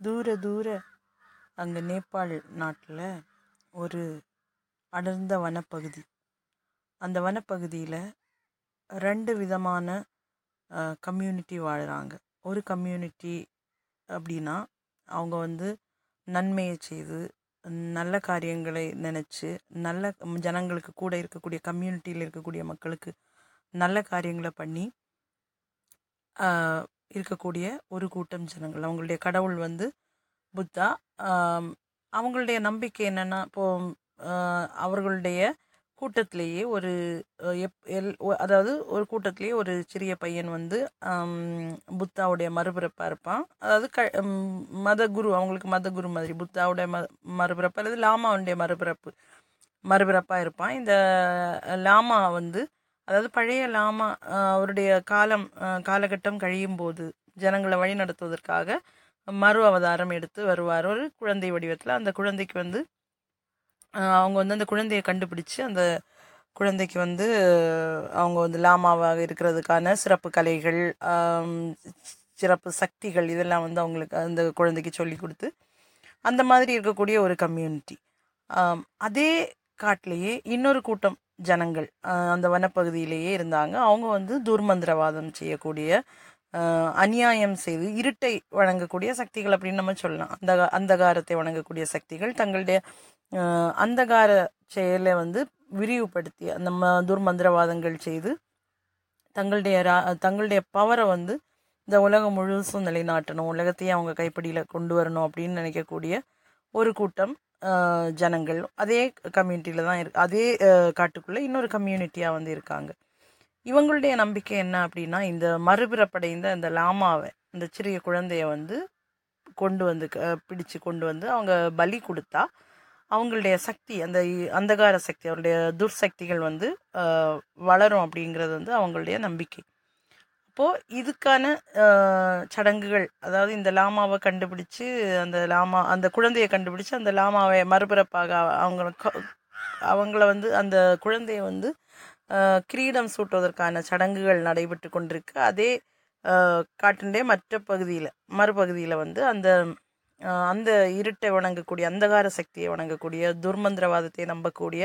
தூர தூர அங்கே நேபாள் நாட்டில் ஒரு அடர்ந்த வனப்பகுதி. அந்த வனப்பகுதியில் ரெண்டு விதமான கம்யூனிட்டி வாழ்கிறாங்க ஒரு கம்யூனிட்டி அப்படின்னா அவங்க வந்து நன்மையை செய்து நல்ல காரியங்களை நினச்சி நல்ல ஜனங்களுக்கு கூட இருக்கக்கூடிய கம்யூனிட்டியில் இருக்கக்கூடிய மக்களுக்கு நல்ல காரியங்களை பண்ணி இருக்கக்கூடிய ஒரு கூட்டம் ஜனங்கள். அவங்களுடைய கடவுள் வந்து புத்தா. அவங்களுடைய நம்பிக்கை என்னென்னா இப்போ அவர்களுடைய கூட்டத்திலேயே ஒரு எப் எல் அதாவது ஒரு கூட்டத்திலேயே ஒரு சிறிய பையன் வந்து புத்தாவுடைய மறுபிறப்பாக இருப்பான். அதாவது க மத குரு அவங்களுக்கு மத குரு மாதிரி புத்தாவுடைய ம மறுபிறப்பு அல்லது லாமாவுடைய மறுபிறப்பு மறுபிறப்பாக இருப்பான். இந்த லாமா வந்து அதாவது பழைய லாமா அவருடைய காலம் காலகட்டம் கழியும் போது ஜனங்களை வழி நடத்துவதற்காக மறு அவதாரம் எடுத்து வருவார். ஒரு குழந்தை வடிவத்தில் அந்த குழந்தைக்கு வந்து அவங்க வந்து அந்த குழந்தையை கண்டுபிடிச்சு அந்த குழந்தைக்கு வந்து அவங்க வந்து லாமாவாக இருக்கிறதுக்கான சிறப்பு கலைகள் சிறப்பு சக்திகள் இதெல்லாம் வந்து அவங்களுக்கு அந்த குழந்தைக்கு சொல்லி கொடுத்து அந்த மாதிரி இருக்கக்கூடிய ஒரு கம்யூனிட்டி. அதே காட்டிலேயே இன்னொரு கூட்டம் ஜனங்கள் அந்த வனப்பகுதியிலேயே இருந்தாங்க. அவங்க வந்து துர்மந்திரவாதம் செய்யக்கூடிய அநியாயம் செய்து இருட்டை வழங்கக்கூடிய சக்திகள் அப்படின்னு நம்ம சொல்லலாம். அந்த அந்தகாரத்தை வழங்கக்கூடிய சக்திகள் தங்களுடைய அந்தகார செயலை வந்து விரிவுபடுத்தி அந்த ம- துர்மந்திரவாதங்கள் செய்து தங்களுடைய ரா- தங்களுடைய பவரை வந்து இந்த உலகம் முழுசும் நிலைநாட்டணும். உலகத்தையே அவங்க கைப்பிடியில் கொண்டு வரணும் அப்படின்னு நினைக்கக்கூடிய ஒரு கூட்டம் ஜனங்கள். அதே கம்யூனிட்டியில் தான் இரு அதே காட்டுக்குள்ளே இன்னொரு கம்யூனிட்டியாக வந்து இருக்காங்க. இவங்களுடைய நம்பிக்கை என்ன அப்படின்னா இந்த மறுபிறப்படைந்த இந்த லாமாவை இந்த சிறிய குழந்தைய வந்து கொண்டு வந்து க- பிடிச்சு கொண்டு வந்து அவங்க பலி கொடுத்தா அவங்களுடைய சக்தி அந்த அந்தகார சக்தி அவருடைய துர்சக்திகள் வந்து வளரும் அப்படிங்கிறது வந்து அவங்களுடைய நம்பிக்கை. அப்போது இதுக்கான சடங்குகள் அதாவது இந்த லாமாவை கண்டுபிடிச்சு அந்த லாமா அந்த குழந்தையை கண்டுபிடிச்சு அந்த லாமாவை மறுபிறப்பாக அவங்க க- அவங்கள வந்து அந்த குழந்தையை வந்து கிரீடம் சூட்டுவதற்கான சடங்குகள் நடைபெற்று கொண்டிருக்கு. அதே ஆஹ், மற்ற பகுதியில் மறுபகுதியில் வந்து அந்த அந்த இருட்டை வணங்கக்கூடிய அந்தகார சக்தியை வணங்கக்கூடிய துர்மந்திரவாதத்தை நம்பக்கூடிய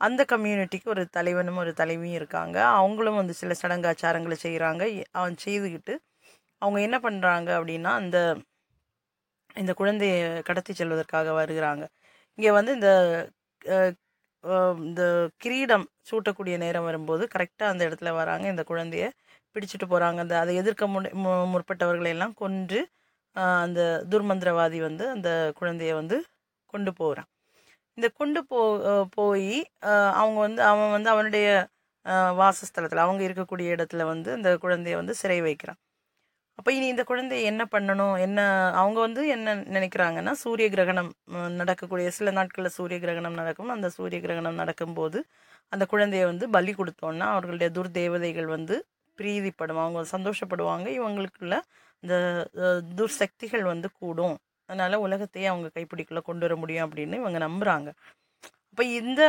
அந்த கம்யூனிட்டிக்கு ஒரு தலைவனும் ஒரு தலைவியும் இருக்காங்க. அவங்களும் வந்து சில சடங்காச்சாரங்களை செய்கிறாங்க அவன் செய்துக்கிட்டு அவங்க என்ன பண்ணுறாங்க அப்படின்னா அந்த இந்த குழந்தையை கடத்தி செல்வதற்காக வருகிறாங்க. இங்கே வந்து இந்த இந்த கிரீடம் சூட்டக்கூடிய நேரம் வரும்போது கரெக்டாக அந்த இடத்துல வராங்க. இந்த குழந்தைய பிடிச்சிட்டு போகிறாங்க அந்த அதை எதிர்க்க முடி மு- முற்பட்டவர்களையெல்லாம் கொன்று அந்த துர்மந்திரவாதி வந்து அந்த குழந்தைய வந்து கொண்டு போகிறான் இந்த கொண்டு போ போய் அவங்க வந்து அவன் வந்து அவனுடைய வாசஸ்தலத்தில் அவங்க இருக்கக்கூடிய இடத்துல வந்து இந்த குழந்தைய வந்து சிறை வைக்கிறான். அப்போ இனி இந்த குழந்தை என்ன பண்ணணும்? என்ன அவங்க வந்து என்ன நினைக்கிறாங்கன்னா சூரிய கிரகணம் நடக்கக்கூடிய சில நாட்களில் சூரிய கிரகணம் நடக்கும். அந்த சூரிய கிரகணம் நடக்கும்போது அந்த குழந்தைய வந்து பலி கொடுத்தோன்னா அவர்களுடைய துர்தேவதைகள் வந்து பிரீதிப்படும். அவங்க சந்தோஷப்படுவாங்க. இவங்களுக்குள்ள இந்த துர்சக்திகள் வந்து கூடும். அதனால் உலகத்தையே அவங்க கைப்பிடிக்குள்ளே கொண்டு வர முடியும் அப்படின்னு இவங்க நம்புகிறாங்க அப்போ இந்த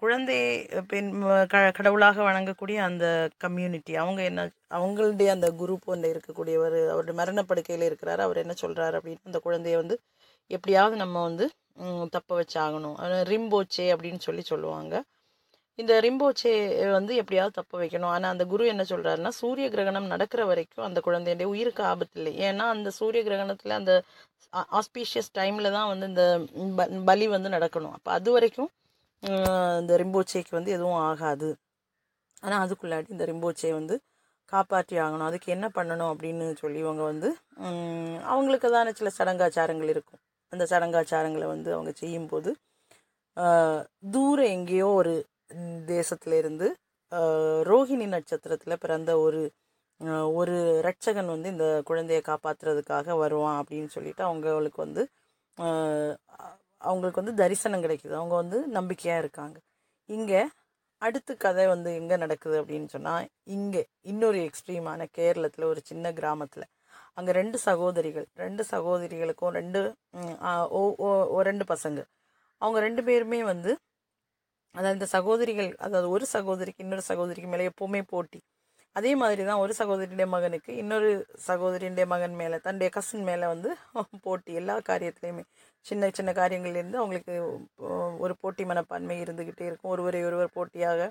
குழந்தை குழந்தையை பெண் க கடவுளாக வணங்கக்கூடிய அந்த கம்யூனிட்டி அவங்க என்ன அவங்களுடைய அந்த குரு போன்ற இருக்கக்கூடியவர் அவருடைய மரணப்படுக்கையில் இருக்கிறார் அவர் என்ன சொல்கிறார் அப்படின்னு அந்த குழந்தைய வந்து எப்படியாவது நம்ம வந்து தப்ப வச்சாகணும். ரிம்போச்சே அப்படின்னு சொல்லி சொல்லுவாங்க. இந்த ரிம்போச்சே வந்து எப்படியாவது தப்ப வைக்கணும். ஆனால் அந்த குரு என்ன சொல்கிறாருன்னா சூரிய கிரகணம் நடக்கிற வரைக்கும் அந்த குழந்தையுடைய உயிருக்கு ஆபத்து இல்லை. ஏன்னா அந்த சூரிய கிரகணத்தில் அந்த ஆஸ்பீஷியஸ் டைமில் தான் வந்து இந்த பலி வந்து நடக்கணும். அப்போ அது வரைக்கும் இந்த ரிம்போச்சேக்கு வந்து எதுவும் ஆகாது. ஆனால் அதுக்குள்ளாடி இந்த ரிம்போச்சே வந்து காப்பாற்றி ஆகணும். அதுக்கு என்ன பண்ணணும் அப்படின்னு சொல்லி இவங்க வந்து அவங்களுக்கு தானே சில சடங்காச்சாரங்கள் இருக்கும். அந்த சடங்காச்சாரங்களை வந்து அவங்க செய்யும்போது தூரம் எங்கேயோ ஒரு தேசத்திலிருந்து ரோஹிணி நட்சத்திரத்தில் பிறந்த ஒரு ஒரு ரட்சகன் வந்து இந்த குழந்தையை காப்பாற்றுறதுக்காக வருவான் அப்படின்னு சொல்லிட்டு அவங்களுக்கு வந்து அவங்களுக்கு வந்து தரிசனம் கிடைக்குது. அவங்க வந்து நம்பிக்கையாக இருக்காங்க. இங்கே அடுத்த கதை வந்து எங்கே நடக்குது அப்படின்னு சொன்னால் இங்கே இன்னொரு எக்ஸ்ட்ரீமான கேரளத்தில் ஒரு சின்ன கிராமத்தில். அங்கே ரெண்டு சகோதரிகள் ரெண்டு சகோதரிகளுக்கும் ரெண்டு ஓ ஓ, ரெண்டு பசங்க. அவங்க ரெண்டு பேருமே வந்து அதாவது இந்த சகோதரிகள் அதாவது ஒரு சகோதரிக்கு இன்னொரு சகோதரிக்கு மேலே எப்போவுமே போட்டி. அதே மாதிரி தான் ஒரு சகோதரியுடைய மகனுக்கு இன்னொரு சகோதரியுடைய மகன் மேலே தன்னுடைய கசின் மேலே வந்து போட்டி. எல்லா காரியத்துலேயுமே சின்ன சின்ன காரியங்கள்லேருந்து அவங்களுக்கு ஒரு போட்டி மனப்பான்மை இருந்துக்கிட்டே இருக்கும். ஒருவரை ஒருவர் போட்டியாக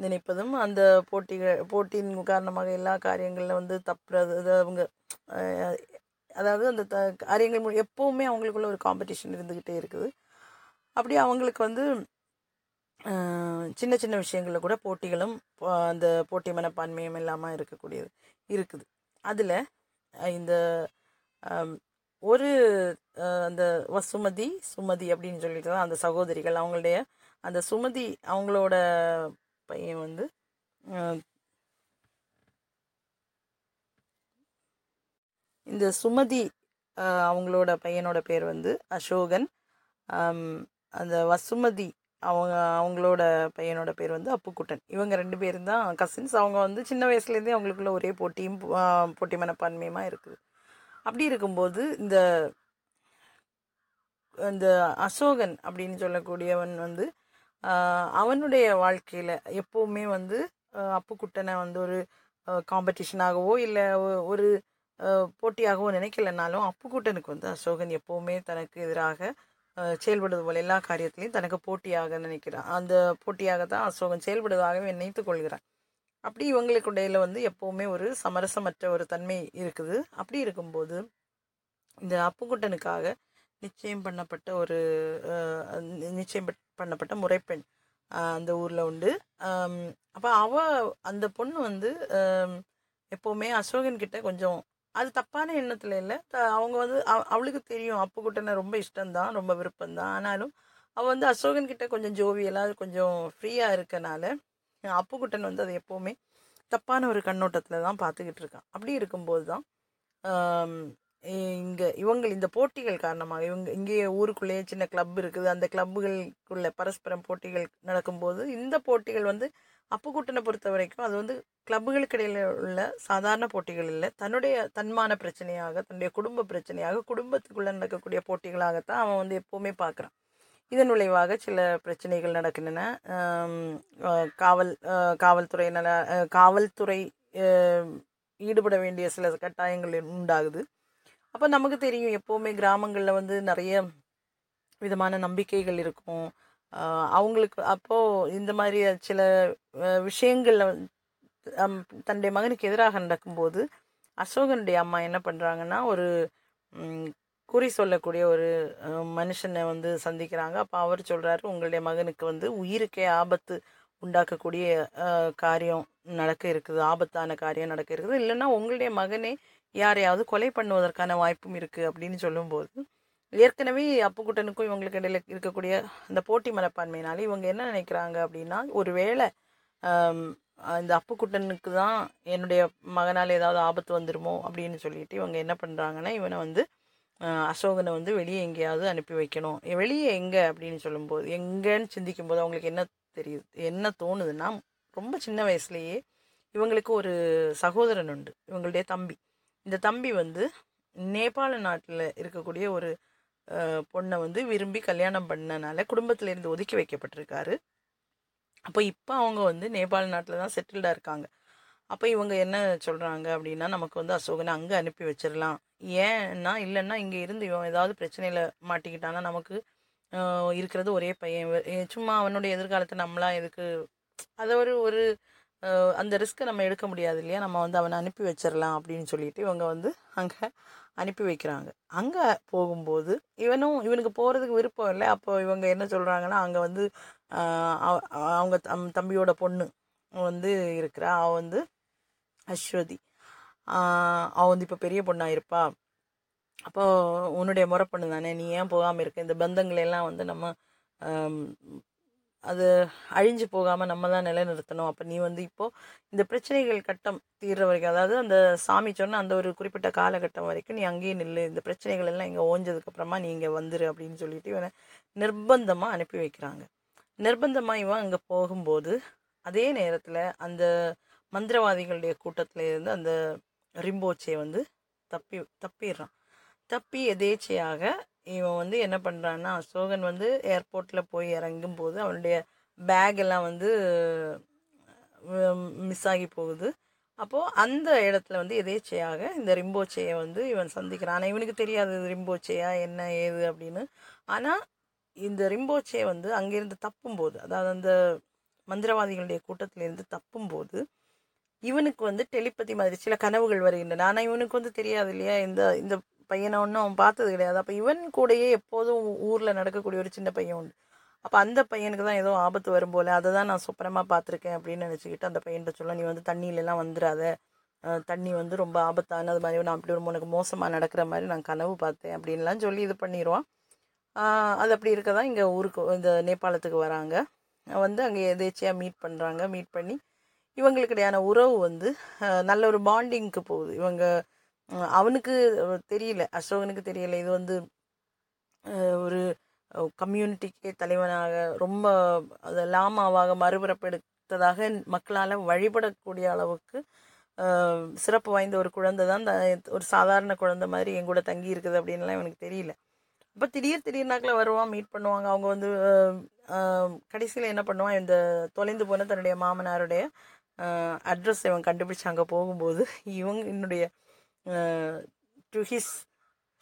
நினைப்பதும் அந்த போட்டிகள் போட்டியின் காரணமாக எல்லா காரியங்களில் வந்து தப்புறது அது அவங்க அதாவது அந்த த காரியங்கள் எப்போவுமே அவங்களுக்குள்ள ஒரு காம்படிஷன் இருந்துக்கிட்டே இருக்குது. அப்படி அவங்களுக்கு வந்து சின்ன சின்ன விஷயங்களில் கூட போட்டிகளும் அந்த போட்டி மனப்பான்மையும் இல்லாமல் இருக்கக்கூடியது இருக்குது. அதில் இந்த ஒரு அந்த வசுமதி சுமதி அப்படின்னு சொல்லிட்டு தான் அந்த சகோதரிகள் அவங்களுடைய அந்த சுமதி அவங்களோட பையன் வந்து இந்த சுமதி அவங்களோட பையனோட பேர் வந்து அசோகன். அந்த வசுமதி அவங்க அவங்களோட பையனோட பேர் வந்து அப்புக்குட்டன். இவங்க ரெண்டு பேரும் தான் கசின்ஸ் அவங்க வந்து சின்ன வயசுலேருந்தே அவங்களுக்குள்ள ஒரே போட்டியும் போட்டி மனப்பான்மையுமா இருக்குது. அப்படி இருக்கும்போது இந்த இந்த அசோகன் அப்படின்னு சொல்லக்கூடியவன் வந்து அவனுடைய வாழ்க்கையில் எப்போவுமே வந்து அப்புக்குட்டனை வந்து ஒரு காம்படிஷனாகவோ இல்லை ஒரு போட்டியாகவோ நினைக்கலனாலும் அப்புக்குட்டனுக்கு வந்து அசோகன் எப்போவுமே தனக்கு எதிராக செயல்படுவது போல எல்லா காரியத்திலையும் தனக்கு போட்டியாக நினைக்கிறான் அந்த போட்டியாக தான் அசோகன் செயல்படுவதாகவே நினைத்து கொள்கிறான் அப்படி இவங்களுக்கு இடையில வந்து எப்போவுமே ஒரு சமரசமற்ற ஒரு தன்மை இருக்குது. அப்படி இருக்கும்போது இந்த அப்புக்குட்டனுக்காக நிச்சயம் பண்ணப்பட்ட ஒரு நிச்சயம் பட்- பண்ணப்பட்ட முறைப்பெண் அந்த ஊரில் உண்டு. அப்போ அவ அந்த பொண்ணு வந்து எப்போவுமே அசோகன் கிட்ட கொஞ்சம் அது தப்பான எண்ணத்தில் இல்லை. அவங்க வந்து அவ- அவளுக்கு தெரியும். அப்புக்குட்டனை ரொம்ப இஷ்டம்தான் ரொம்ப விருப்பம்தான். ஆனாலும் அவள் வந்து அசோகன் கிட்ட கொஞ்சம் ஜோவியலாக கொஞ்சம் ஃப்ரீயாக இருக்கனால அப்புக்குட்டன் வந்து அது எப்போவுமே தப்பான ஒரு கண்ணோட்டத்தில் தான் பார்த்துக்கிட்டு இருக்கான். அப்படி இருக்கும்போது தான் இங்கே இவங்க இந்த போட்டிகள் காரணமாக இவங்க இங்கேயே ஊருக்குள்ளேயே சின்ன கிளப் இருக்குது. அந்த கிளப்புகளுக்குள்ள பரஸ்பரம் போட்டிகள் நடக்கும்போது இந்த போட்டிகள் வந்து அப்புக்கூட்டனை பொறுத்த வரைக்கும் அது வந்து கிளப்புகளுக்கு இடையில உள்ள சாதாரண போட்டிகள் இல்லை. தன்னுடைய தன்மான பிரச்சனையாக தன்னுடைய குடும்ப பிரச்சனையாக குடும்பத்துக்குள்ளே நடக்கக்கூடிய போட்டிகளாகத்தான் அவன் வந்து எப்போவுமே பார்க்குறான். இதன் விளைவாக சில பிரச்சனைகள் நடக்கின்றன. காவல் காவல்துறை காவல்துறையினர் காவல்துறை ஈடுபட வேண்டிய சில கட்டாயங்கள் உண்டாகுது. அப்போ நமக்கு தெரியும் எப்போவுமே கிராமங்களில் வந்து நிறைய விதமான நம்பிக்கைகள் இருக்கும். அவங்களுக்கு அப்போது இந்த மாதிரி சில விஷயங்களில் தன்னுடைய மகனுக்கு எதிராக நடக்கும்போது அசோகனுடைய அம்மா என்ன பண்ணுறாங்கன்னா ஒரு குறி சொல்லக்கூடிய ஒரு மனுஷனை வந்து சந்திக்கிறாங்க. அப்போ அவர் சொல்கிறாரு உங்களுடைய மகனுக்கு வந்து உயிருக்கே ஆபத்து உண்டாக்கக்கூடிய காரியம் நடக்க இருக்குது. ஆபத்தான காரியம் நடக்க இருக்குது. இல்லைன்னா உங்களுடைய மகனே யாரையாவது கொலை பண்ணுவதற்கான வாய்ப்பும் இருக்குது அப்படின்னு சொல்லும்போது ஏற்கனவே அப்புக்குட்டனுக்கும் இவங்களுக்கு இடையில இருக்கக்கூடிய அந்த போட்டி மனப்பான்மையினால இவங்க என்ன நினைக்கிறாங்க அப்படின்னா ஒருவேளை வேளை இந்த அப்புக்குட்டனுக்கு தான் என்னுடைய மகனால் ஏதாவது ஆபத்து வந்துருமோ அப்படின்னு சொல்லிட்டு இவங்க என்ன பண்ணுறாங்கன்னா இவனை வந்து அசோகனை வந்து வெளியே எங்கேயாவது அனுப்பி வைக்கணும். வெளியே எங்கே அப்படின்னு சொல்லும்போது எங்கேன்னு சிந்திக்கும்போது அவங்களுக்கு என்ன தெரியுது என்ன தோணுதுன்னா ரொம்ப சின்ன வயசுலேயே இவங்களுக்கு ஒரு சகோதரன் உண்டு இவங்களுடைய தம்பி. இந்த தம்பி வந்து நேபாள நாட்டில் இருக்கக்கூடிய ஒரு பொண்ணை வந்து விரும்பி கல்யாணம் பண்ணனால குடும்பத்திலேருந்து ஒதுக்கி வைக்கப்பட்டிருக்காரு. அப்போ இப்போ அவங்க வந்து நேபாள நாட்டில் தான் செட்டில்டாக இருக்காங்க. அப்போ இவங்க என்ன சொல்கிறாங்க அப்படின்னா நமக்கு வந்து அசோகனை அங்கே அனுப்பி வச்சிடலாம் ஏன்னா இல்லைன்னா இங்கே இருந்து இவன் ஏதாவது பிரச்சனையில் மாட்டிக்கிட்டான்னா நமக்கு இருக்கிறது ஒரே பையன். சும்மா அவனுடைய எதிர்காலத்தை நம்மளாம் எதுக்கு அதை ஒரு ஒரு அந்த ரிஸ்க்கை நம்ம எடுக்க முடியாது இல்லையா நம்ம வந்து அவனை அனுப்பி வச்சிடலாம் அப்படின்னு சொல்லிட்டு இவங்க வந்து அங்கே அனுப்பி வைக்கிறாங்க. அங்கே போகும்போது இவனும் இவனுக்கு போகிறதுக்கு விருப்பம் இல்லை. அப்போ இவங்க என்ன சொல்கிறாங்கன்னா அங்கே வந்து அவங்க தம் தம்பியோட பொண்ணு வந்து இருக்கிறா. அவள் வந்து அஸ்வதி. அவள் வந்து இப்போ பெரிய பொண்ணாக இருப்பா. அப்போ உன்னுடைய முறை பொண்ணு தானே நீ ஏன் போகாமல் இருக்க? இந்த பந்தங்களை எல்லாம் வந்து நம்ம அது அழிஞ்சு போகாமல் நம்ம தான் நிலைநிறுத்தணும். அப்போ நீ வந்து இப்போது இந்த பிரச்சனைகள் கட்டம் தீர்ற வரைக்கும் அதாவது அந்த சாமி சொன்ன அந்த ஒரு குறிப்பிட்ட காலகட்டம் வரைக்கும் நீ அங்கேயே நில்லு. இந்த பிரச்சனைகள் எல்லாம் இங்கே ஓஞ்சதுக்கப்புறமா நீ இங்கே வந்துரு அப்படின்னு சொல்லிட்டு இவனை நிர்பந்தமாக அனுப்பி வைக்கிறாங்க. நிர்பந்தமாக இவன் அங்கே போகும்போது அதே நேரத்தில் அந்த மந்திரவாதிகளுடைய கூட்டத்தில் இருந்து அந்த ரிம்போச்சே வந்து தப்பி தப்பிடுறான். தப்பி எதேச்சையாக இவன் வந்து என்ன பண்ணுறான்னா அசோகன் வந்து ஏர்போர்ட்டில் போய் இறங்கும்போது அவனுடைய பேக் எல்லாம் வந்து மிஸ் ஆகி போகுது. அப்போது அந்த இடத்துல வந்து எதேச்சையாக இந்த ரிம்போச்சையை வந்து இவன் சந்திக்கிறான். ஆனால் இவனுக்கு தெரியாது இது ரிம்போச்சையா என்ன ஏது அப்படின்னு. ஆனால் இந்த ரிம்போச்சே வந்து அங்கேருந்து தப்பும்போது அதாவது அந்த மந்திரவாதிகளுடைய கூட்டத்திலேருந்து தப்பும்போது இவனுக்கு வந்து டெலிபதி மாதிரி சில கனவுகள் வருகின்றன. ஆனால் இவனுக்கு வந்து தெரியாது இல்லையா? இந்த இந்த பையனை ஒன்றும் அவன் பார்த்தது கிடையாது. அப்போ இவன் கூடயே எப்போதும் ஊரில் நடக்கக்கூடிய ஒரு சின்ன பையன் உண்டு. அப்போ அந்த பையனுக்கு தான் ஏதோ ஆபத்து வரும் போல. அதை தான் நான் சுப்பரமாக பார்த்துருக்கேன் அப்படின்னு நினச்சிக்கிட்டு அந்த பையன்கிட்ட சொல்ல நீ வந்து தண்ணியிலலாம் வந்துடாத தண்ணி வந்து ரொம்ப ஆபத்தான அது மாதிரி. நான் அப்படி ஒரு உனக்கு மோசமாக நடக்கிற மாதிரி நான் கனவு பார்த்தேன். அப்படின்லாம் சொல்லி இது பண்ணிடுவான் அது அப்படி இருக்க தான் இங்கே ஊருக்கு இந்த நேபாளத்துக்கு வராங்க. வந்து அங்கே எதேச்சியாக மீட் பண்ணுறாங்க மீட் பண்ணி இவங்களுக்கு இடையான உறவு வந்து நல்ல ஒரு பாண்டிங்க்கு போகுது. இவங்க அவனுக்கு தெரியல. அசோகனுக்கு தெரியல. இது வந்து ஒரு கம்யூனிட்டிக்கே தலைவனாக ரொம்ப அது லாமாவாக மறுபிறப்பெடுத்ததாக மக்களால் வழிபடக்கூடிய அளவுக்கு சிறப்பு வாய்ந்த ஒரு குழந்தை தான். இந்த ஒரு சாதாரண குழந்தை மாதிரி என் கூட தங்கி இருக்குது அப்படின்லாம் எனக்கு தெரியல. அப்போ திடீர் திடீர்னாக்கில் வருவான் மீட் பண்ணுவாங்க. அவங்க வந்து கடைசியில் என்ன பண்ணுவான்? இந்த தொலைந்து போன தன்னுடைய மாமனாருடைய அட்ரஸ் இவன் கண்டுபிடிச்சு அங்கே போகும்போது இவங்க என்னுடைய டு ஹிஸ்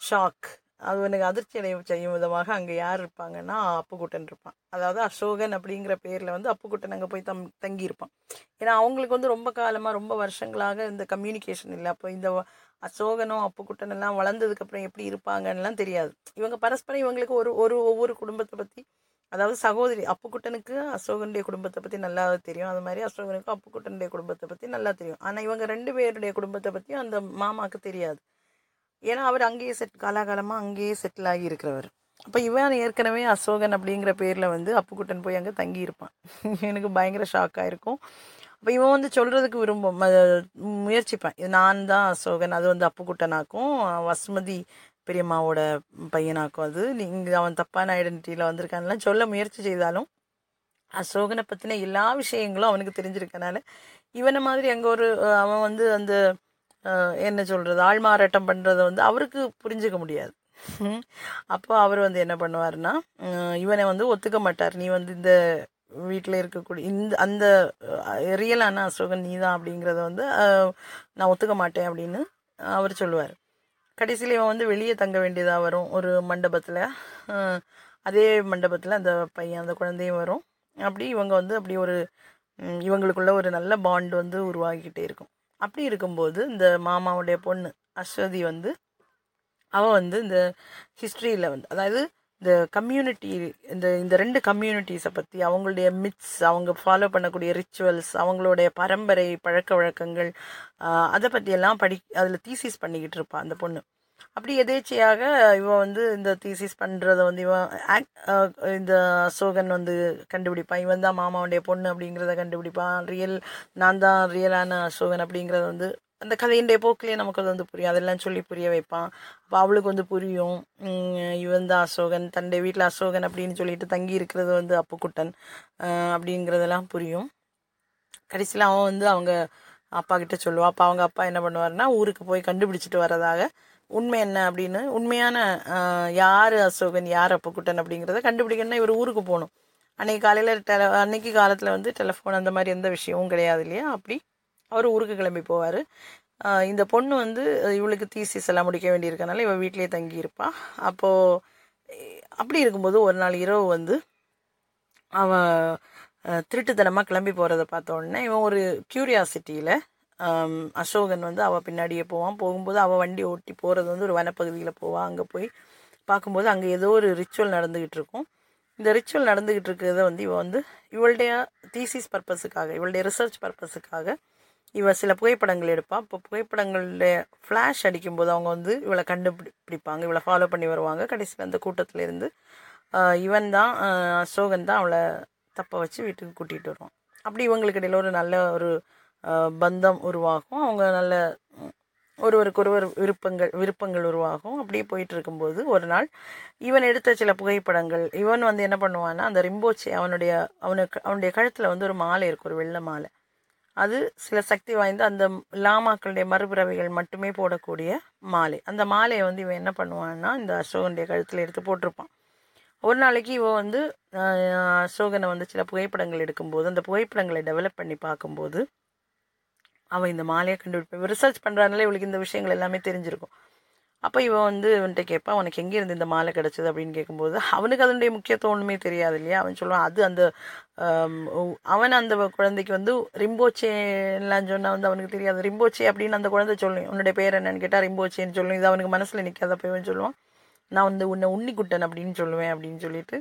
ஷாக் அது எனக்கு அதிர்ச்சி அடைய செய்யும் விதமாக அங்கே யார் இருப்பாங்கன்னா அப்புக்குட்டன் இருப்பான். அதாவது அசோகன் அப்படிங்கிற பேரில் வந்து அப்புக்குட்டன் அங்கே போய் தம் தங்கியிருப்பான். ஏன்னா அவங்களுக்கு வந்து ரொம்ப காலமாக ரொம்ப வருஷங்களாக இந்த கம்யூனிகேஷன் இல்லை. அப்போ இந்த அசோகனும் அப்புக்குட்டன் எல்லாம் வளர்ந்ததுக்கப்புறம் எப்படி இருப்பாங்கன்னுலாம் தெரியாது. இவங்க பரஸ்பரம் இவங்களுக்கு ஒரு ஒரு ஒவ்வொரு குடும்பத்தை பற்றி அதாவது சகோதரி அப்புக்குட்டனுக்கு அசோகனுடைய குடும்பத்தை பற்றி நல்லா தெரியும். அது மாதிரி அசோகனுக்கும் அப்புக்குட்டனுடைய குடும்பத்தை பற்றி நல்லா தெரியும். ஆனால் இவங்க ரெண்டு பேருடைய குடும்பத்தை பற்றி அந்த மாமாவுக்கு தெரியாது. ஏன்னா அவர் அங்கேயே செட் காலாகாலமாக அங்கேயே செட்டில் ஆகி இருக்கிறவர். அப்போ இவன் ஏற்கனவே அசோகன் அப்படிங்கிற பேரில் வந்து அப்புக்குட்டன் போய் அங்கே தங்கி இருப்பான் எனக்கு பயங்கர ஷாக்காக இருக்கும். அப்போ இவன் வந்து சொல்கிறதுக்கு விரும்பும் முயற்சிப்பேன். இது நான் தான் அசோகன் அது வந்து அப்புக்குட்டனாக்கும் வசுமதி பெரியம்மாவோட பையனாக்கும் அது. நீங்கள் அவன் தப்பான ஐடென்டிட்டியில் வந்திருக்கான்லாம் சொல்ல முயற்சி செய்தாலும் அசோகனை பற்றின எல்லா விஷயங்களும் அவனுக்கு தெரிஞ்சிருக்கனால இவனை மாதிரி அங்கே ஒரு அவன் வந்து அந்த என்ன சொல்கிறது ஆள்மாறாட்டம் பண்ணுறதை வந்து அவருக்கு புரிஞ்சுக்க முடியாது. அப்போ அவர் வந்து என்ன பண்ணுவார்னா இவனை வந்து ஒத்துக்க மாட்டார். நீ வந்து இந்த வீட்டில் இருக்கக்கூடிய இந்த அந்த ரியலான அசோகன் நீ தான் அப்படிங்கிறத வந்து நான் ஒத்துக்க மாட்டேன் அப்படின்னு அவர் சொல்லுவார். கடைசியில் இவன் வந்து வெளியே தங்க வேண்டியதாக வரும் ஒரு மண்டபத்தில். அதே மண்டபத்தில் அந்த பையன் அந்த குழந்தையும் வரும். அப்படி இவங்க வந்து அப்படி ஒரு இவங்களுக்குள்ள ஒரு நல்ல பாண்ட் வந்து உருவாகிக்கிட்டே இருக்கும். அப்படி இருக்கும்போது இந்த மாமாவுடைய பொண்ணு அஸ்வதி வந்து அவள் வந்து இந்த ஹிஸ்ட்ரியில் வந்து அதாவது இந்த கம்யூனிட்டி இந்த இந்த ரெண்டு கம்யூனிட்டிஸை பற்றி அவங்களுடைய மிட்ஸ் அவங்க ஃபாலோ பண்ணக்கூடிய ரிச்சுவல்ஸ் அவங்களுடைய பரம்பரை பழக்க வழக்கங்கள் அதை பற்றியெல்லாம் படி அதில் தீசிஸ் பண்ணிக்கிட்டு இருப்பாள் அந்த பொண்ணு. அப்படி எதேச்சையாக இவன் வந்து இந்த தீசிஸ் பண்ணுறத வந்து இவன் இந்த அசோகன் வந்து கண்டுபிடிப்பான் இவன் தான் மாமாவுடைய பொண்ணு அப்படிங்கிறத கண்டுபிடிப்பான் ரியல் நான் தான் ரியலான அசோகன் அப்படிங்கிறத வந்து அந்த கதையின்டைய போக்கிலேயே நமக்கு அது வந்து புரியும். அதெல்லாம் சொல்லி புரிய வைப்பான். அப்போ அவளுக்கு வந்து புரியும். உம் இவன் தான் அசோகன் தன்னுடைய வீட்டில் அசோகன் அப்படின்னு சொல்லிட்டு தங்கி இருக்கிறது வந்து அப்புக்குட்டன் அப்படிங்கிறதெல்லாம் புரியும். கடைசியில் அவன் வந்து அவங்க அப்பா கிட்ட சொல்லுவான் அப்போ அவங்க அப்பா என்ன பண்ணுவார்னா ஊருக்கு போய் கண்டுபிடிச்சிட்டு வரதாக உண்மை என்ன அப்படின்னு உண்மையான யார் அசோகன் யார் அப்புக்குட்டன் அப்படிங்கிறத கண்டுபிடிக்கணும்னா இவர் ஊருக்கு போகணும். அன்னைக்கு காலையில் டெல அன்னைக்கு காலத்தில் வந்து டெலிஃபோன் அந்த மாதிரி எந்த விஷயமும் கிடையாது இல்லையா? அப்படி அவர் ஊருக்கு கிளம்பி போவார். இந்த பொண்ணு வந்து இவளுக்கு தீசிஸ் எல்லாம் முடிக்க வேண்டியிருக்கனால இவள் வீட்டிலேயே தங்கி அப்போது அப்படி இருக்கும்போது ஒரு நாள் இரவு வந்து அவன் திருட்டுத்தனமாக கிளம்பி போகிறத பார்த்த உடனே இவன் ஒரு க்யூரியாசிட்டியில் அசோகன் வந்து அவள் பின்னாடியே போவான். போகும்போது அவள் வண்டி ஓட்டி போகிறது வந்து ஒரு வனப்பகுதியில் போவான் அங்கே போய் பார்க்கும்போது அங்கே ஏதோ ஒரு ரிச்சுவல் நடந்துக்கிட்டு இருக்கும் இந்த ரிச்சுவல் நடந்துக்கிட்டு இருக்கிறத வந்து இவன் வந்து இவளுடைய தீசிஸ் பர்பஸுக்காக இவளுடைய ரிசர்ச் பர்பஸுக்காக இவள் சில புகைப்படங்கள் எடுப்பாள் இப்போ புகைப்படங்களில் ஃப்ளாஷ் அடிக்கும்போது அவங்க வந்து இவளை கண்டுபிடிப்பாங்க. இவளை ஃபாலோ பண்ணி வருவாங்க. கடைசியில் அந்த கூட்டத்தில் இருந்து இவன் தான் அசோகன் தான் அவளை தப்பை வச்சு வீட்டுக்கு கூட்டிகிட்டு வருவான். அப்படி இவங்களுக்கு இடையில ஒரு நல்ல ஒரு பந்தம் உருவாகும். அவங்க நல்ல ஒருவருக்கு ஒருவர் விருப்பங்கள் விருப்பங்கள் உருவாகும். அப்படியே போயிட்டு இருக்கும்போது ஒரு நாள் இவன் எடுத்த சில புகைப்படங்கள் இவன் வந்து என்ன பண்ணுவான்னா அந்த ரிம்போச்சி அவனுடைய அவனுக்கு அவனுடைய கழுத்தில் வந்து ஒரு மாலை இருக்கும் ஒரு வெள்ளை மாலை. அது சில சக்தி வாய்ந்த அந்த லாமாக்களுடைய மறுபிறவைகள் மட்டுமே போடக்கூடிய மாலை. அந்த மாலையை வந்து இவன் என்ன பண்ணுவான்னா இந்த அசோகனுடைய கழுத்தில் எடுத்து போட்டிருப்பான். ஒரு நாளைக்கு இவன் வந்து அசோகனை வந்து சில புகைப்படங்கள் எடுக்கும்போது அந்த புகைப்படங்களை டெவலப் பண்ணி பார்க்கும்போது அவள் இந்த மாலையை கண்டுபிடிப்பான். ரிசர்ச் பண்ணுறதுனால இவளுக்கு இந்த விஷயங்கள் எல்லாமே தெரிஞ்சிருக்கும். அப்போ இவன் வந்து அவன்கிட்ட கேட்பான் உனக்கு எங்கேருந்து இந்த மாலை கிடச்சிது? அப்படின்னு கேட்கும்போது அவனுக்கு அதனுடைய முக்கியத்துவம் ஒன்றுமே தெரியாது இல்லையா? அவன் சொல்லுவான் அது அந்த அவன் அந்த குழந்தைக்கு வந்து ரிம்போச்சேலாம் சொன்னால் வந்து அவனுக்கு தெரியாது. ரிம்போச்சே அப்படின்னு அந்த குழந்தை சொல்லும். உன்னுடைய பேர் என்னன்னு கேட்டால் ரிம்போச்சேன்னு சொல்லும். இது அவனுக்கு மனசில் நிற்காத அப்போ இவன் சொல்லுவான் நான் வந்து உன்னை உன்னிக்குட்டன் அப்படின்னு சொல்லுவேன் அப்படின்னு சொல்லிட்டு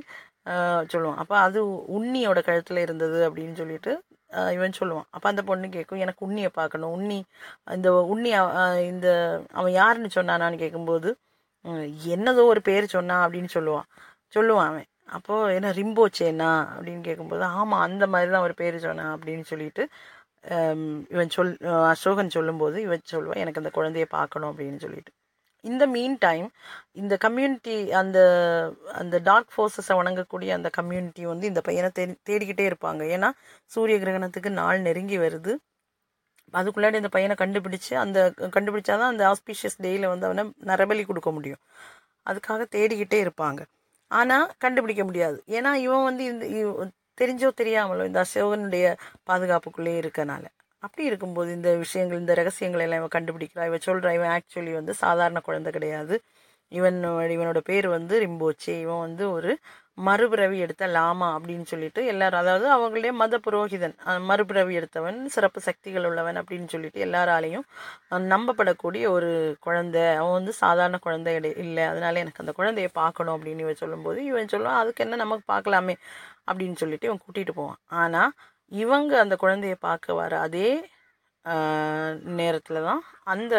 சொல்லுவான். அப்போ அது உன்னியோட கழுத்தில் இருந்தது அப்படின்னு சொல்லிட்டு இவன் சொல்லுவான். அப்போ அந்த பொண்ணு கேட்கும் எனக்கு உன்னியை பார்க்கணும் உண்ணி இந்த உண்ணி இந்த அவன் யாருன்னு சொன்னானான்னு கேட்கும்போது என்னதோ ஒரு பேர் சொன்னான் அப்படின்னு சொல்லுவான். சொல்லுவான் அவன். அப்போது என்ன ரிம்போச்சேனா அப்படின்னு கேட்கும்போது ஆமாம் அந்த மாதிரி தான் ஒரு பேர் சொன்னான் அப்படின்னு சொல்லிட்டு இவன் சொல் அசோகன் சொல்லும்போது இவன் சொல்லுவான் எனக்கு அந்த குழந்தைய பார்க்கணும் அப்படின்னு சொல்லிட்டு. இந்த மீன் டைம் இந்த கம்யூனிட்டி அந்த அந்த டார்க் ஃபோர்ஸஸை வணங்கக்கூடிய அந்த கம்யூனிட்டி வந்து இந்த பையனை தேடி தேடிக்கிட்டே இருப்பாங்க. ஏன்னா சூரிய கிரகணத்துக்கு நாள் நெருங்கி வருது. அதுக்குள்ளாடி இந்த பையனை கண்டுபிடிச்சு அந்த கண்டுபிடிச்சாதான் அந்த ஆஸ்பீஷியஸ் டேயில் வந்து அவனை நரபலி கொடுக்க முடியும். அதுக்காக தேடிக்கிட்டே இருப்பாங்க. ஆனால் கண்டுபிடிக்க முடியாது. ஏன்னா இவன் வந்து இந்த தெரிஞ்சோ தெரியாமலோ இந்த அசோகனுடைய பாதுகாப்புக்குள்ளே இருக்கனால. அப்படி இருக்கும்போது இந்த விஷயங்கள் இந்த ரகசியங்கள் எல்லாம் இவன் கண்டுபிடிக்கிறா. இவன் சொல்கிறா இவன் ஆக்சுவலி வந்து சாதாரண குழந்தை கிடையாது. இவன் இவனோட பேர் வந்து ரிம்போச்சே. இவன் வந்து ஒரு மறுபிறவி எடுத்த லாமா அப்படின்னு சொல்லிட்டு எல்லாரும் அதாவது அவங்களுடைய மத புரோகிதன் மறுபிறவி எடுத்தவன் சிறப்பு சக்திகள் உள்ளவன் அப்படின்னு சொல்லிட்டு எல்லாராலையும் நம்பப்படக்கூடிய ஒரு குழந்தை. அவன் வந்து சாதாரண குழந்தை இல்லை. அதனால எனக்கு அந்த குழந்தைய பார்க்கணும் அப்படின்னு இவன் சொல்லும்போது இவன் சொல்லுவான் அதுக்கு என்ன நமக்கு பார்க்கலாமே? அப்படின்னு சொல்லிட்டு இவன் கூட்டிகிட்டு போவான். ஆனால் இவங்க அந்த குழந்தைய பார்க்க வர அதே நேரத்தில் தான் அந்த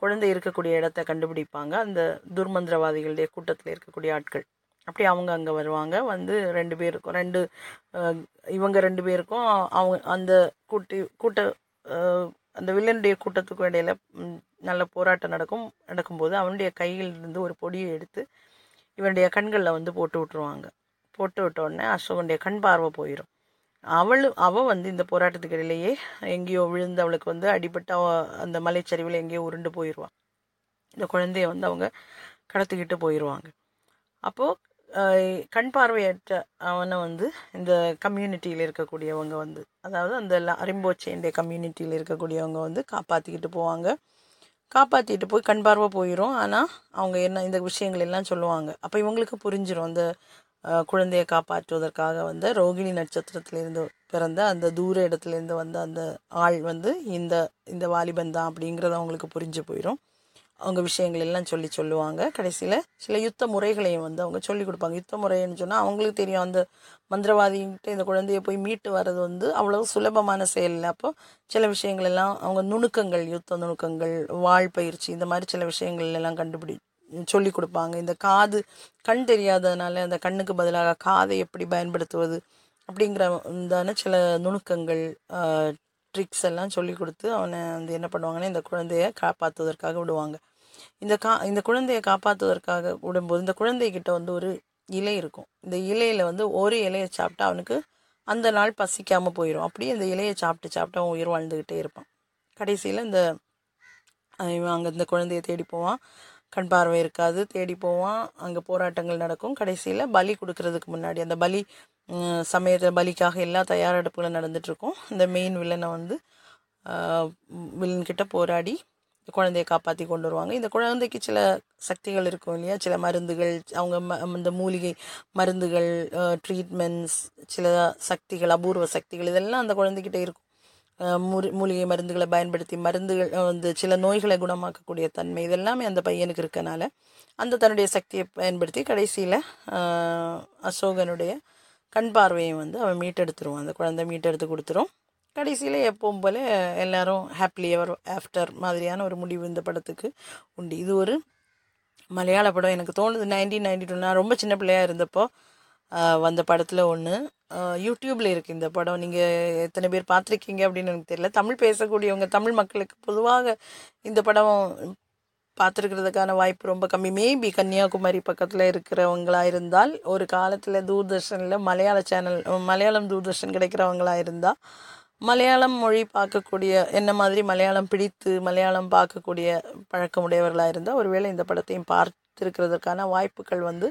குழந்தை இருக்கக்கூடிய இடத்த கண்டுபிடிப்பாங்க. அந்த துர்மந்திரவாதிகளுடைய கூட்டத்தில் இருக்கக்கூடிய ஆட்கள். அப்படி அவங்க அங்கே வருவாங்க. வந்து ரெண்டு பேருக்கும் ரெண்டு இவங்க ரெண்டு பேருக்கும் அவங்க அந்த கூட்டி கூட்ட அந்த வில்லனுடைய கூட்டத்துக்கும் இடையில நல்ல போராட்டம் நடக்கும் நடக்கும்போது அவனுடைய கையில் இருந்து ஒரு பொடியை எடுத்து இவனுடைய கண்களில் வந்து போட்டு விட்டுருவாங்க. போட்டு விட்ட உடனே அசோகனுடைய கண் பார்வை போயிடும் அவளும் அவள் வந்து இந்த போராட்டத்துக்கு இடையிலேயே எங்கேயோ விழுந்து அவளுக்கு வந்து அடிபட்டு அந்த மலைச்சரிவில் எங்கேயோ உருண்டு போயிடுவான் இந்த குழந்தைய வந்து அவங்க கடத்திக்கிட்டு போயிடுவாங்க அப்போது கண் பார்வையற்ற அவனை வந்து இந்த கம்யூனிட்டியில் இருக்கக்கூடியவங்க வந்து அதாவது அந்த அரிம்போச்சேண்டிய கம்யூனிட்டியில் இருக்கக்கூடியவங்க வந்து காப்பாற்றிக்கிட்டு போவாங்க. காப்பாற்றிட்டு போய் கண் பார்வை போயிடும் ஆனால் அவங்க என்ன இந்த விஷயங்கள் எல்லாம் சொல்லுவாங்க. அப்போ இவங்களுக்கு புரிஞ்சிடும் அந்த குழந்தையை காப்பாற்றுவதற்காக வந்த ரோகிணி நட்சத்திரத்திலிருந்து பிறந்த அந்த தூர இடத்துலேருந்து வந்த அந்த ஆள் வந்து இந்த இந்த வாலிபன் தான் அப்படிங்கிறது அவங்களுக்கு புரிஞ்சு போயிடும் அவங்க விஷயங்கள் எல்லாம் சொல்லி சொல்லுவாங்க. கடைசியில் சில யுத்த முறைகளையும் வந்து அவங்க சொல்லி கொடுப்பாங்க. யுத்த முறைன்னு சொன்னால் அவங்களுக்கு தெரியும். அந்த மந்திரவாதிகிட்ட இந்த குழந்தைய போய் மீட்டு வர்றது வந்து அவ்வளோ சுலபமான செயல் இல்லை. அப்போ சில விஷயங்கள் எல்லாம் அவங்க நுணுக்கங்கள் யுத்த நுணுக்கங்கள் வாழ் பயிற்சி இந்த மாதிரி சில விஷயங்கள் எல்லாம் கண்டுபிடி சொல்லி கொடுப்பாங்க இந்த காது கண் தெரியாததுனால அந்த கண்ணுக்கு பதிலாக காதை எப்படி பயன்படுத்துவது அப்படிங்கிற இந்தான சில நுணுக்கங்கள் ட்ரிக்ஸ் எல்லாம் சொல்லி கொடுத்து அவனை வந்து என்ன பண்ணுவாங்கன்னா இந்த குழந்தைய காப்பாற்றுவதற்காக விடுவாங்க. இந்த கா இந்த குழந்தைய காப்பாற்றுவதற்காக விடும்போது இந்த குழந்தைகிட்ட வந்து ஒரு இலை இருக்கும். இந்த இலையில வந்து ஒரு இலையை சாப்பிட்டா அவனுக்கு அந்த நாள் பசிக்காமல் போயிடும் அப்படியே இந்த இலையை சாப்பிட்டு சாப்பிட்டு அவன் உயிர் வாழ்ந்துக்கிட்டே இருப்பான். கடைசியில் இந்த இவன் அங்கே இந்த குழந்தைய தேடி போவான். கண் பார்வை இருக்காது தேடி போவான். அங்கே போராட்டங்கள் நடக்கும். கடைசியில் பலி கொடுக்கறதுக்கு முன்னாடி அந்த பலி சமயத்தில் பலிக்காக எல்லா தயாரெடுப்புகளும் நடந்துட்டுருக்கும். இந்த மெயின் வில்லனை வந்து வில்லன்கிட்ட போராடி குழந்தையை காப்பாற்றி கொண்டு வருவாங்க. இந்த குழந்தைக்கு சில சக்திகள் இருக்கும் இல்லையா? சில மருந்துகள் அவங்க ம இந்த மூலிகை மருந்துகள் ட்ரீட்மெண்ட்ஸ் சில சக்திகள் அபூர்வ சக்திகள் இதெல்லாம் அந்த குழந்தைகிட்ட இருக்கும். மூலிகை மருந்துகளை பயன்படுத்தி மருந்துகள் வந்து சில நோய்களை குணமாக்கக்கூடிய தன்மை இதெல்லாமே அந்த பையனுக்கு இருக்கனால அந்த தன்னுடைய சக்தியை பயன்படுத்தி கடைசியில் அசோகனுடைய கண் பார்வையை வந்து அவன் மீட்டெடுத்துருவான். அந்த குழந்தை மீட்டெடுத்து கொடுத்துரும். கடைசியில் எப்பவும் போல் எல்லாரும் ஹாப்பிலி எவர் ஆஃப்டர் மாதிரியான ஒரு முடிவு இந்த படத்துக்கு உண்டு. இது ஒரு மலையாள படம். எனக்கு தோணுது நைன்டீன் நைன்டி டூ நான் ரொம்ப சின்ன பிள்ளையாக இருந்தப்போ வந்த படத்தில் ஒன்று யூடியூப்பில் இருக்குது இந்த படம். நீங்கள் எத்தனை பேர் பார்த்துருக்கீங்க அப்படின்னு எனக்கு தெரியல. தமிழ் பேசக்கூடியவங்க தமிழ் மக்களுக்கு பொதுவாக இந்த படம் பார்த்துருக்கிறதுக்கான வாய்ப்பு ரொம்ப கம்மி. மேபி கன்னியாகுமரி பக்கத்தில் இருக்கிறவங்களா இருந்தால் ஒரு காலத்தில் தூர்தர்ஷனில் மலையாள சேனல் மலையாளம் தூர்தர்ஷன் கிடைக்கிறவங்களா இருந்தால் மலையாளம் மொழி பார்க்கக்கூடிய என்ன மாதிரி மலையாளம் பிடித்து மலையாளம் பார்க்கக்கூடிய பழக்கமுடையவர்களாக இருந்தால் ஒருவேளை இந்த படத்தையும் பார்த்துருக்கிறதுக்கான வாய்ப்புகள் வந்து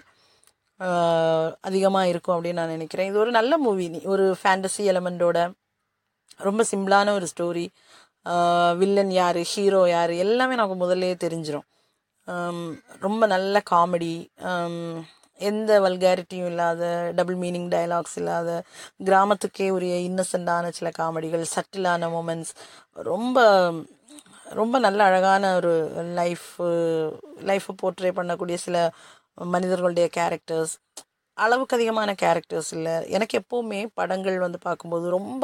அதிகமாக இருக்கும் அப்படின்னு நான் நினைக்கிறேன். இது ஒரு நல்ல மூவி ஒரு ஃபேண்டசி எலமெண்டோட ரொம்ப சிம்பிளான ஒரு ஸ்டோரி வில்லன் யார் ஹீரோ யார் எல்லாமே நமக்கு முதல்லே தெரிஞ்சிடும் ரொம்ப நல்ல காமெடி எந்த வல்காரிட்டியும் இல்லாத டபுள் மீனிங் டயலாக்ஸ் இல்லாத கிராமத்துக்கே உரிய இன்னசென்டான சில காமெடிகள் சட்டிலான மூமெண்ட்ஸ் ரொம்ப ரொம்ப நல்ல அழகான ஒரு லைஃப் லைஃப்பை போர்ட்ரே பண்ணக்கூடிய சில மனிதர்களுடைய கேரக்டர்ஸ் அளவுக்கு அதிகமான கேரக்டர்ஸ் இல்லை. எனக்கு எப்போவுமே படங்கள் வந்து பார்க்கும்போது ரொம்ப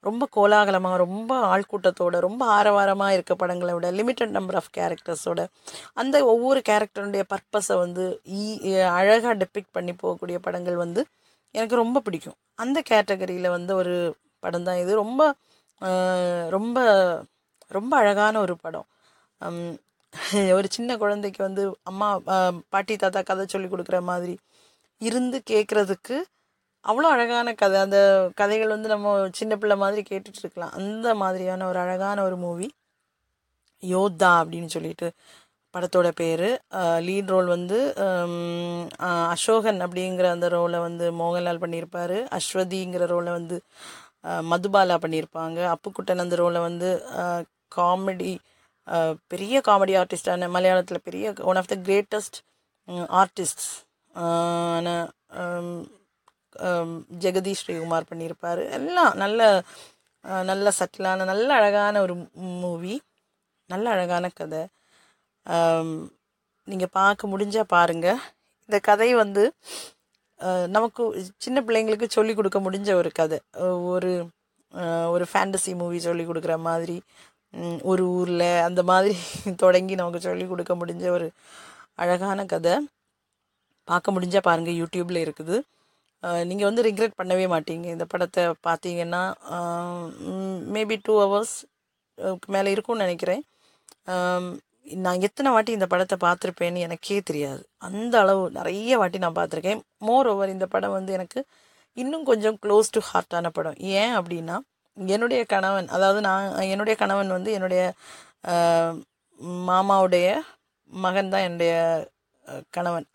ரொம்ப கோலாகலமாக ரொம்ப ஆள்கூட்டத்தோட ரொம்ப ஆரவாரமாக இருக்க படங்களை விட லிமிட்டட் நம்பர் ஆஃப் கேரக்டர்ஸோட அந்த ஒவ்வொரு கேரக்டருடைய பர்பஸை வந்து ஈ அழகாக டெபிக் பண்ணி போகக்கூடிய படங்கள் வந்து எனக்கு ரொம்ப பிடிக்கும். அந்த கேட்டகரியில் வந்து ஒரு படம் தான் இது. ரொம்ப ரொம்ப ரொம்ப அழகான ஒரு படம். ஒரு சின்ன குழந்தைக்கு வந்து அம்மா பாட்டி தாத்தா கதை சொல்லி கொடுக்குற மாதிரி இருந்து கேட்குறதுக்கு அவ்வளோ அழகான கதை. அந்த கதைகள் வந்து நம்ம சின்ன பிள்ளை மாதிரி கேட்டுட்டு இருக்கலாம். அந்த மாதிரியான ஒரு அழகான ஒரு மூவி. யோத்தா அப்படின்னு சொல்லிட்டு படத்தோட பேர். லீட் ரோல் வந்து அசோகன் அப்படிங்கிற அந்த ரோலை வந்து மோகன்லால் பண்ணியிருப்பார். அஸ்வதிங்கிற ரோலை வந்து மதுபாலா பண்ணியிருப்பாங்க. அப்புக்குட்டன் அந்த ரோலை வந்து காமெடி பெரிய காமெடி ஆர்டிஸ்டான மலையாளத்தில் பெரிய one of the greatest artist Jagadish Sreekumar பண்ணியிருப்பார். எல்லாம் நல்ல நல்ல சட்டிலான நல்ல அழகான ஒரு மூவி நல்ல அழகான கதை. நீங்கள் பார்க்க முடிஞ்சால் பாருங்கள் இந்த கதை வந்து நமக்கு சின்ன பிள்ளைங்களுக்கு சொல்லிக் கொடுக்க முடிஞ்ச ஒரு கதை. ஒரு ஒரு ஃபேண்டசி மூவி சொல்லி கொடுக்குற மாதிரி ஒரு ஊரில் அந்த மாதிரி தொடங்கி நமக்கு சொல்லிக் கொடுக்க முடிஞ்ச ஒரு அழகான கதை. பார்க்க முடிஞ்சால் பாருங்கள் யூடியூப்பில் இருக்குது. நீங்கள் வந்து ரிக்ரெட் பண்ணவே மாட்டீங்க. இந்த படத்தை பார்த்தீங்கன்னா மேபி டூ ஹவர்ஸ் மேலே இருக்கும்னு நினைக்கிறேன். நான் எத்தனை வாட்டி இந்த படத்தை பார்த்துருப்பேன்னு எனக்கே தெரியாது. அந்த அளவு நிறைய வாட்டி நான் பார்த்துருக்கேன். மோர் ஓவர் இந்த படம் வந்து எனக்கு இன்னும் கொஞ்சம் க்ளோஸ் டு ஹார்ட்டான படம். ஏன் அப்படின்னா என்னுடைய கணவன் அதாவது நான் என்னுடைய கணவன் வந்து என்னுடைய மாமாவுடைய மகன் தான் என்னுடைய கணவன்.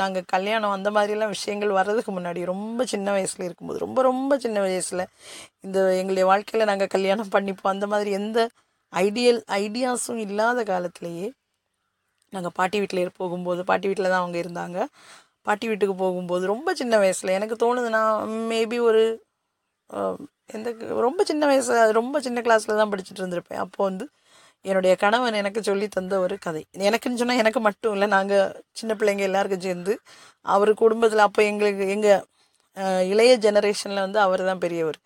நாங்கள் கல்யாணம் அந்த மாதிரிலாம் விஷயங்கள் வர்றதுக்கு முன்னாடி ரொம்ப சின்ன வயசில் இருக்கும்போது ரொம்ப ரொம்ப சின்ன வயசில் இந்த எங்களுடைய வாழ்க்கையில் நாங்கள் கல்யாணம் பண்ணிப்போம். அந்த மாதிரி எந்த ஐடியல் ஐடியாஸும் இல்லாத காலத்திலேயே நாங்கள் பாட்டி வீட்டில் போகும்போது பாட்டி வீட்டில் தான் அவங்க இருந்தாங்க. பாட்டி வீட்டுக்கு போகும்போது ரொம்ப சின்ன வயசில் எனக்கு தோணுது நான் மேபி ஒரு எந்த ரொம்ப சின்ன வயசு ரொம்ப சின்ன கிளாஸில் தான் படிச்சுட்டு இருந்திருப்பேன். அப்போது வந்து என்னுடைய கணவன் எனக்கு சொல்லி தந்த ஒரு கதை. எனக்குன்னு சொன்னால் எனக்கு மட்டும் இல்லை நாங்கள் சின்ன பிள்ளைங்க எல்லாருக்கும் சேர்ந்து அவர் குடும்பத்தில் அப்போ எங்களுக்கு எங்கள் இளைய ஜெனரேஷனில் வந்து அவர் தான் பெரியவர்.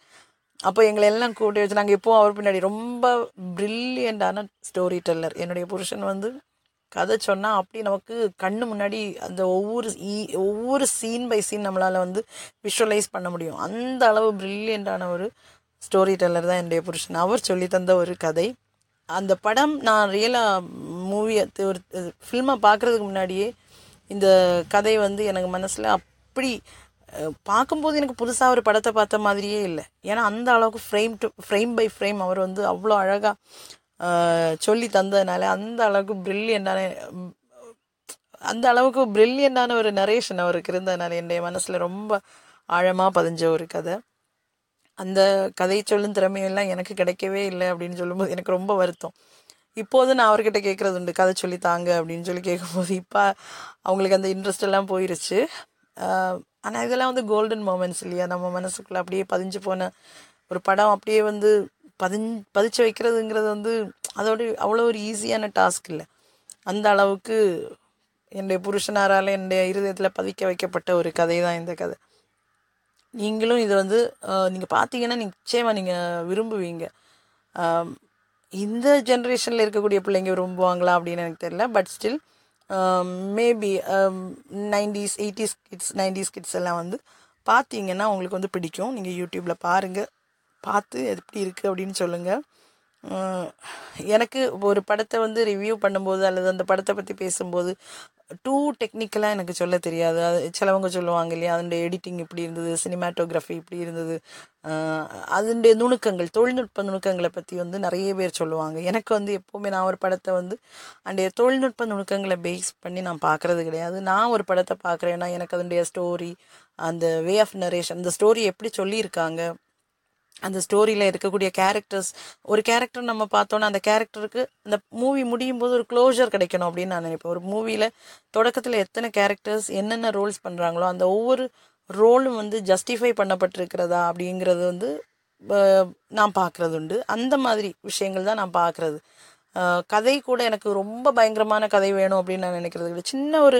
அப்போ எங்களை எல்லாம் கூட்டி வச்சு நாங்கள் இப்போவும் அவர் பின்னாடி ரொம்ப ப்ரில்லியண்டான ஸ்டோரி டெல்லர் என்னுடைய புருஷன் வந்து கதை சொன்னால் அப்படி நமக்கு கண்ணு முன்னாடி அந்த ஒவ்வொரு ஒவ்வொரு சீன் பை சீன் நம்மளால் வந்து விஷுவலைஸ் பண்ண முடியும். அந்த அளவு ப்ரில்லியண்டான ஒரு ஸ்டோரி டெல்லர் தான் என்னுடைய புருஷன். அவர் சொல்லி தந்த ஒரு கதை. அந்த படம் நான் ரியலாக மூவியை ஒரு ஃபில்மை பார்க்குறதுக்கு முன்னாடியே இந்த கதை வந்து எனக்கு மனசில் அப்படி பார்க்கும்போது எனக்கு புதுசாக ஒரு படத்தை பார்த்த மாதிரியே இல்லை. ஏன்னா அந்த அளவுக்கு frame to frame by frame அவர் வந்து அவ்வளோ அழகாக சொல்லி தந்ததுனால அந்த அளவுக்கு ப்ரில்லியண்டான அந்த அளவுக்கு ப்ரில்லியண்டான ஒரு நரேஷன் அவருக்கு இருந்ததுனால என்னுடைய மனசில் ரொம்ப ஆழமாக பதிஞ்ச ஒரு கதை. அந்த கதை சொல்லும் திறமையெல்லாம் எனக்கு கிடைக்கவே இல்லை அப்படின்னு சொல்லும்போது எனக்கு ரொம்ப வருத்தம். இப்போது நான் அவர்கிட்ட கேட்குறது உண்டு கதை சொல்லி தாங்க அப்படின்னு சொல்லி கேட்கும்போது இப்போ அவங்களுக்கு அந்த இன்ட்ரெஸ்ட் எல்லாம் போயிருச்சு. ஆனால் இதெல்லாம் வந்து கோல்டன் மூமெண்ட்ஸ் இல்லையா? நம்ம மனசுக்குள்ளே அப்படியே பதிஞ்சு போன ஒரு படம் அப்படியே வந்து பதிஞ் பதிச்சு வைக்கிறதுங்கிறது வந்து அதோட அவ்வளோ ஒரு ஈஸியான டாஸ்க் இல்லை. அந்த அளவுக்கு என்னுடைய புருஷனாரால் என்னுடைய இருதயத்தில் பதிக்க வைக்கப்பட்ட ஒரு கதை தான் இந்த கதை. நீங்களும் இதை வந்து நீங்கள் பார்த்தீங்கன்னா நிச்சயமாக நீங்கள் விரும்புவீங்க. இந்த ஜென்ரேஷனில் இருக்கக்கூடிய பிள்ளைங்க விரும்புவாங்களா அப்படின்னு எனக்கு தெரியல. But still maybe nineties eighties kids nineties kids எல்லாம் வந்து பார்த்தீங்கன்னா உங்களுக்கு வந்து பிடிக்கும். நீங்கள் யூடியூப்பில் பாருங்கள் பார்த்து எப்படி இருக்குது அப்படின்னு சொல்லுங்கள் எனக்கு ஒரு படத்தை வந்து ரிவ்யூ பண்ணும்போது அல்லது அந்த படத்தை பற்றி பேசும்போது டூ டெக்னிக்கலாக எனக்கு சொல்ல தெரியாது. அது சிலவங்க சொல்லுவாங்க இல்லையா அதனுடைய எடிட்டிங் இப்படி இருந்தது சினிமாட்டோகிராஃபி இப்படி இருந்தது அதனுடைய நுணுக்கங்கள் தொழில்நுட்ப நுணுக்கங்களை பற்றி வந்து நிறைய பேர் சொல்லுவாங்க. எனக்கு வந்து எப்போவுமே நான் ஒரு படத்தை வந்து அன்றைய தொழில்நுட்ப நுணுக்கங்களை பேஸ் பண்ணி நான் பார்க்குறது கிடையாது. நான் ஒரு படத்தை பார்க்குறேன்னா எனக்கு அதனுடைய ஸ்டோரி அந்த வே ஆஃப் நரேஷன் அந்த ஸ்டோரி எப்படி சொல்லியிருக்காங்க அந்த ஸ்டோரியில் இருக்கக்கூடிய கேரக்டர்ஸ் ஒரு கேரக்டர் நம்ம பார்த்தோன்னா அந்த கேரக்டருக்கு அந்த மூவி முடியும் போது ஒரு க்ளோஷர் கிடைக்கணும் அப்படின்னு நான் நினைப்பேன். ஒரு மூவியில் தொடக்கத்தில் எத்தனை கேரக்டர்ஸ் என்னென்ன ரோல்ஸ் பண்ணுறாங்களோ அந்த ஒவ்வொரு ரோலும் வந்து ஜஸ்டிஃபை பண்ணப்பட்டிருக்கிறதா அப்படிங்கிறது வந்து நான் பார்க்குறது உண்டு. அந்த மாதிரி விஷயங்கள் தான் நான் பார்க்குறது. கதை கூட எனக்கு ரொம்ப பயங்கரமான கதை வேணும் அப்படின்னு நான் நினைக்கிறது இல்லை சின்ன ஒரு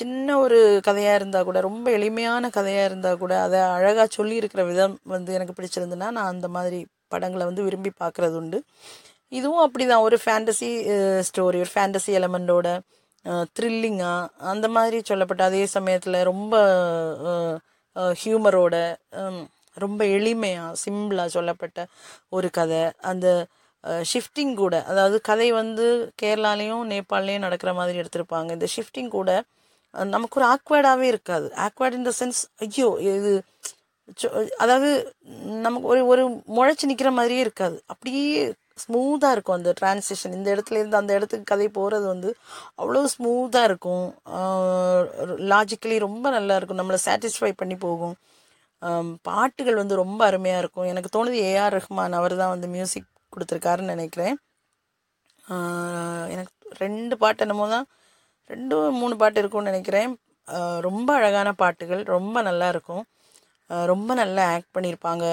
சின்ன ஒரு கதையாக இருந்தால் கூட ரொம்ப எளிமையான கதையாக இருந்தால் கூட அதை அழகாக சொல்லியிருக்கிற விதம் வந்து எனக்கு பிடிச்சிருந்துன்னா நான் அந்த மாதிரி படங்களை வந்து விரும்பி பார்க்குறது உண்டு. இதுவும் அப்படி தான் ஒரு ஃபேண்டசி ஸ்டோரி ஒரு ஃபேண்டசி எலமெண்டோட த்ரில்லிங்காக அந்த மாதிரி சொல்லப்பட்ட அதே சமயத்தில் ரொம்ப ஹியூமரோட ரொம்ப எளிமையாக சிம்பிளாக சொல்லப்பட்ட ஒரு கதை. அந்த ஷிஃப்டிங் கூட. அதாவது கதை வந்து கேரளாலேயும் நேபாள்லேயும் நடக்கிற மாதிரி எடுத்திருப்பாங்க. இந்த ஷிஃப்டிங் கூட நமக்கு ஒரு ஆக்வேர்டாகவே இருக்காது. ஆக்வேர்ட் இன் த சென்ஸ் ஐயோ இது அதாவது நமக்கு ஒரு ஒரு முளைச்சி நிற்கிற மாதிரியே இருக்காது. அப்படியே ஸ்மூத்தாக இருக்கும் அந்த டிரான்ஸ்லேஷன் இந்த இடத்துல இருந்து அந்த இடத்துக்கு கதை போகிறது வந்து அவ்வளோ ஸ்மூத்தாக இருக்கும். லாஜிக்கலி ரொம்ப நல்லா இருக்கும். நம்மளை சாட்டிஸ்ஃபை பண்ணி போகும். பாட்டுகள் வந்து ரொம்ப அருமையாக இருக்கும். எனக்கு தோணுது ஏஆர் ரஹ்மான் அவர் தான் வந்து மியூசிக் கொடுத்துருக்காருன்னு நினைக்கிறேன். எனக்கு ரெண்டு பாட்டு என்னமோ தான் ரெண்டு மூணு பாட்டு இருக்கும்னு நினைக்கிறேன். ரொம்ப அழகான பாட்டுகள் ரொம்ப நல்லா இருக்கும். ரொம்ப நல்லா ஆக்ட் பண்ணியிருப்பாங்க.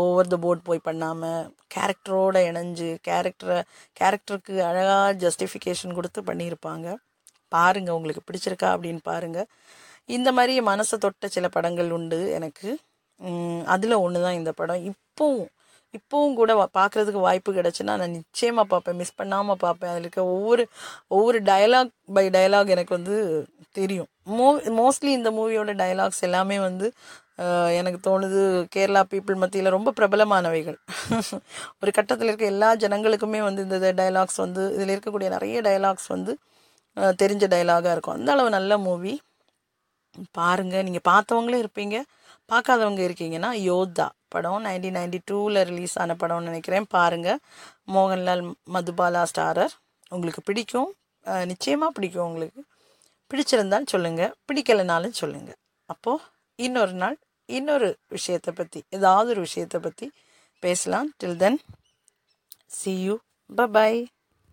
ஓவர் த போர்ட் போய் பண்ணாமல் கேரக்டரோட இணைஞ்சு கேரக்டரை கேரக்டருக்கு அழகாக ஜஸ்டிஃபிகேஷன் கொடுத்து பண்ணியிருப்பாங்க. பாருங்கள் உங்களுக்கு பிடிச்சிருக்கா அப்படின்னு பாருங்கள் இந்த மாதிரி மனசை தொட்ட சில படங்கள் உண்டு எனக்கு. அதில் ஒன்று தான் இந்த படம். இப்போவும் இப்போவும் கூட வா- பார்க்கறதுக்கு வாய்ப்பு கிடச்சுன்னா நான் நிச்சயமாக பார்ப்பேன். மிஸ் பண்ணாமல் பார்ப்பேன். அதில் இருக்க ஒவ்வொரு ஒவ்வொரு டயலாக் பை டயலாக் எனக்கு வந்து தெரியும். மோ மோஸ்ட்லி இந்த மூவியோட டயலாக்ஸ் எல்லாமே வந்து எனக்கு தோணுது கேரளா பீப்புள் மத்தியில் ரொம்ப பிரபலமானவைகள். ஒரு கட்டத்தில் இருக்க எல்லா ஜனங்களுக்குமே வந்து இந்த டயலாக்ஸ் வந்து இதில் இருக்கக்கூடிய நிறைய டயலாக்ஸ் வந்து தெரிஞ்ச டயலாகாக இருக்கும். அந்த அளவு நல்ல மூவி பாருங்கள் நீங்கள் பார்த்தவங்களே இருப்பீங்க. பார்க்காதவங்க இருக்கீங்கன்னா யோத்தா. படம் நைன்டீன் நைன்டி டூவில் ரிலீஸ் ஆன படம்னு நினைக்கிறேன். பாருங்கள் மோகன்லால் மதுபாலா ஸ்டாரர். உங்களுக்கு பிடிக்கும். நிச்சயமாக பிடிக்கும் உங்களுக்கு. பிடிச்சிருந்தாலும் சொல்லுங்கள் பிடிக்கலைனாலும் சொல்லுங்கள் அப்போது இன்னொரு நாள் இன்னொரு விஷயத்தை பற்றி ஏதாவது ஒரு விஷயத்தை பற்றி பேசலாம். Till then see you bye bye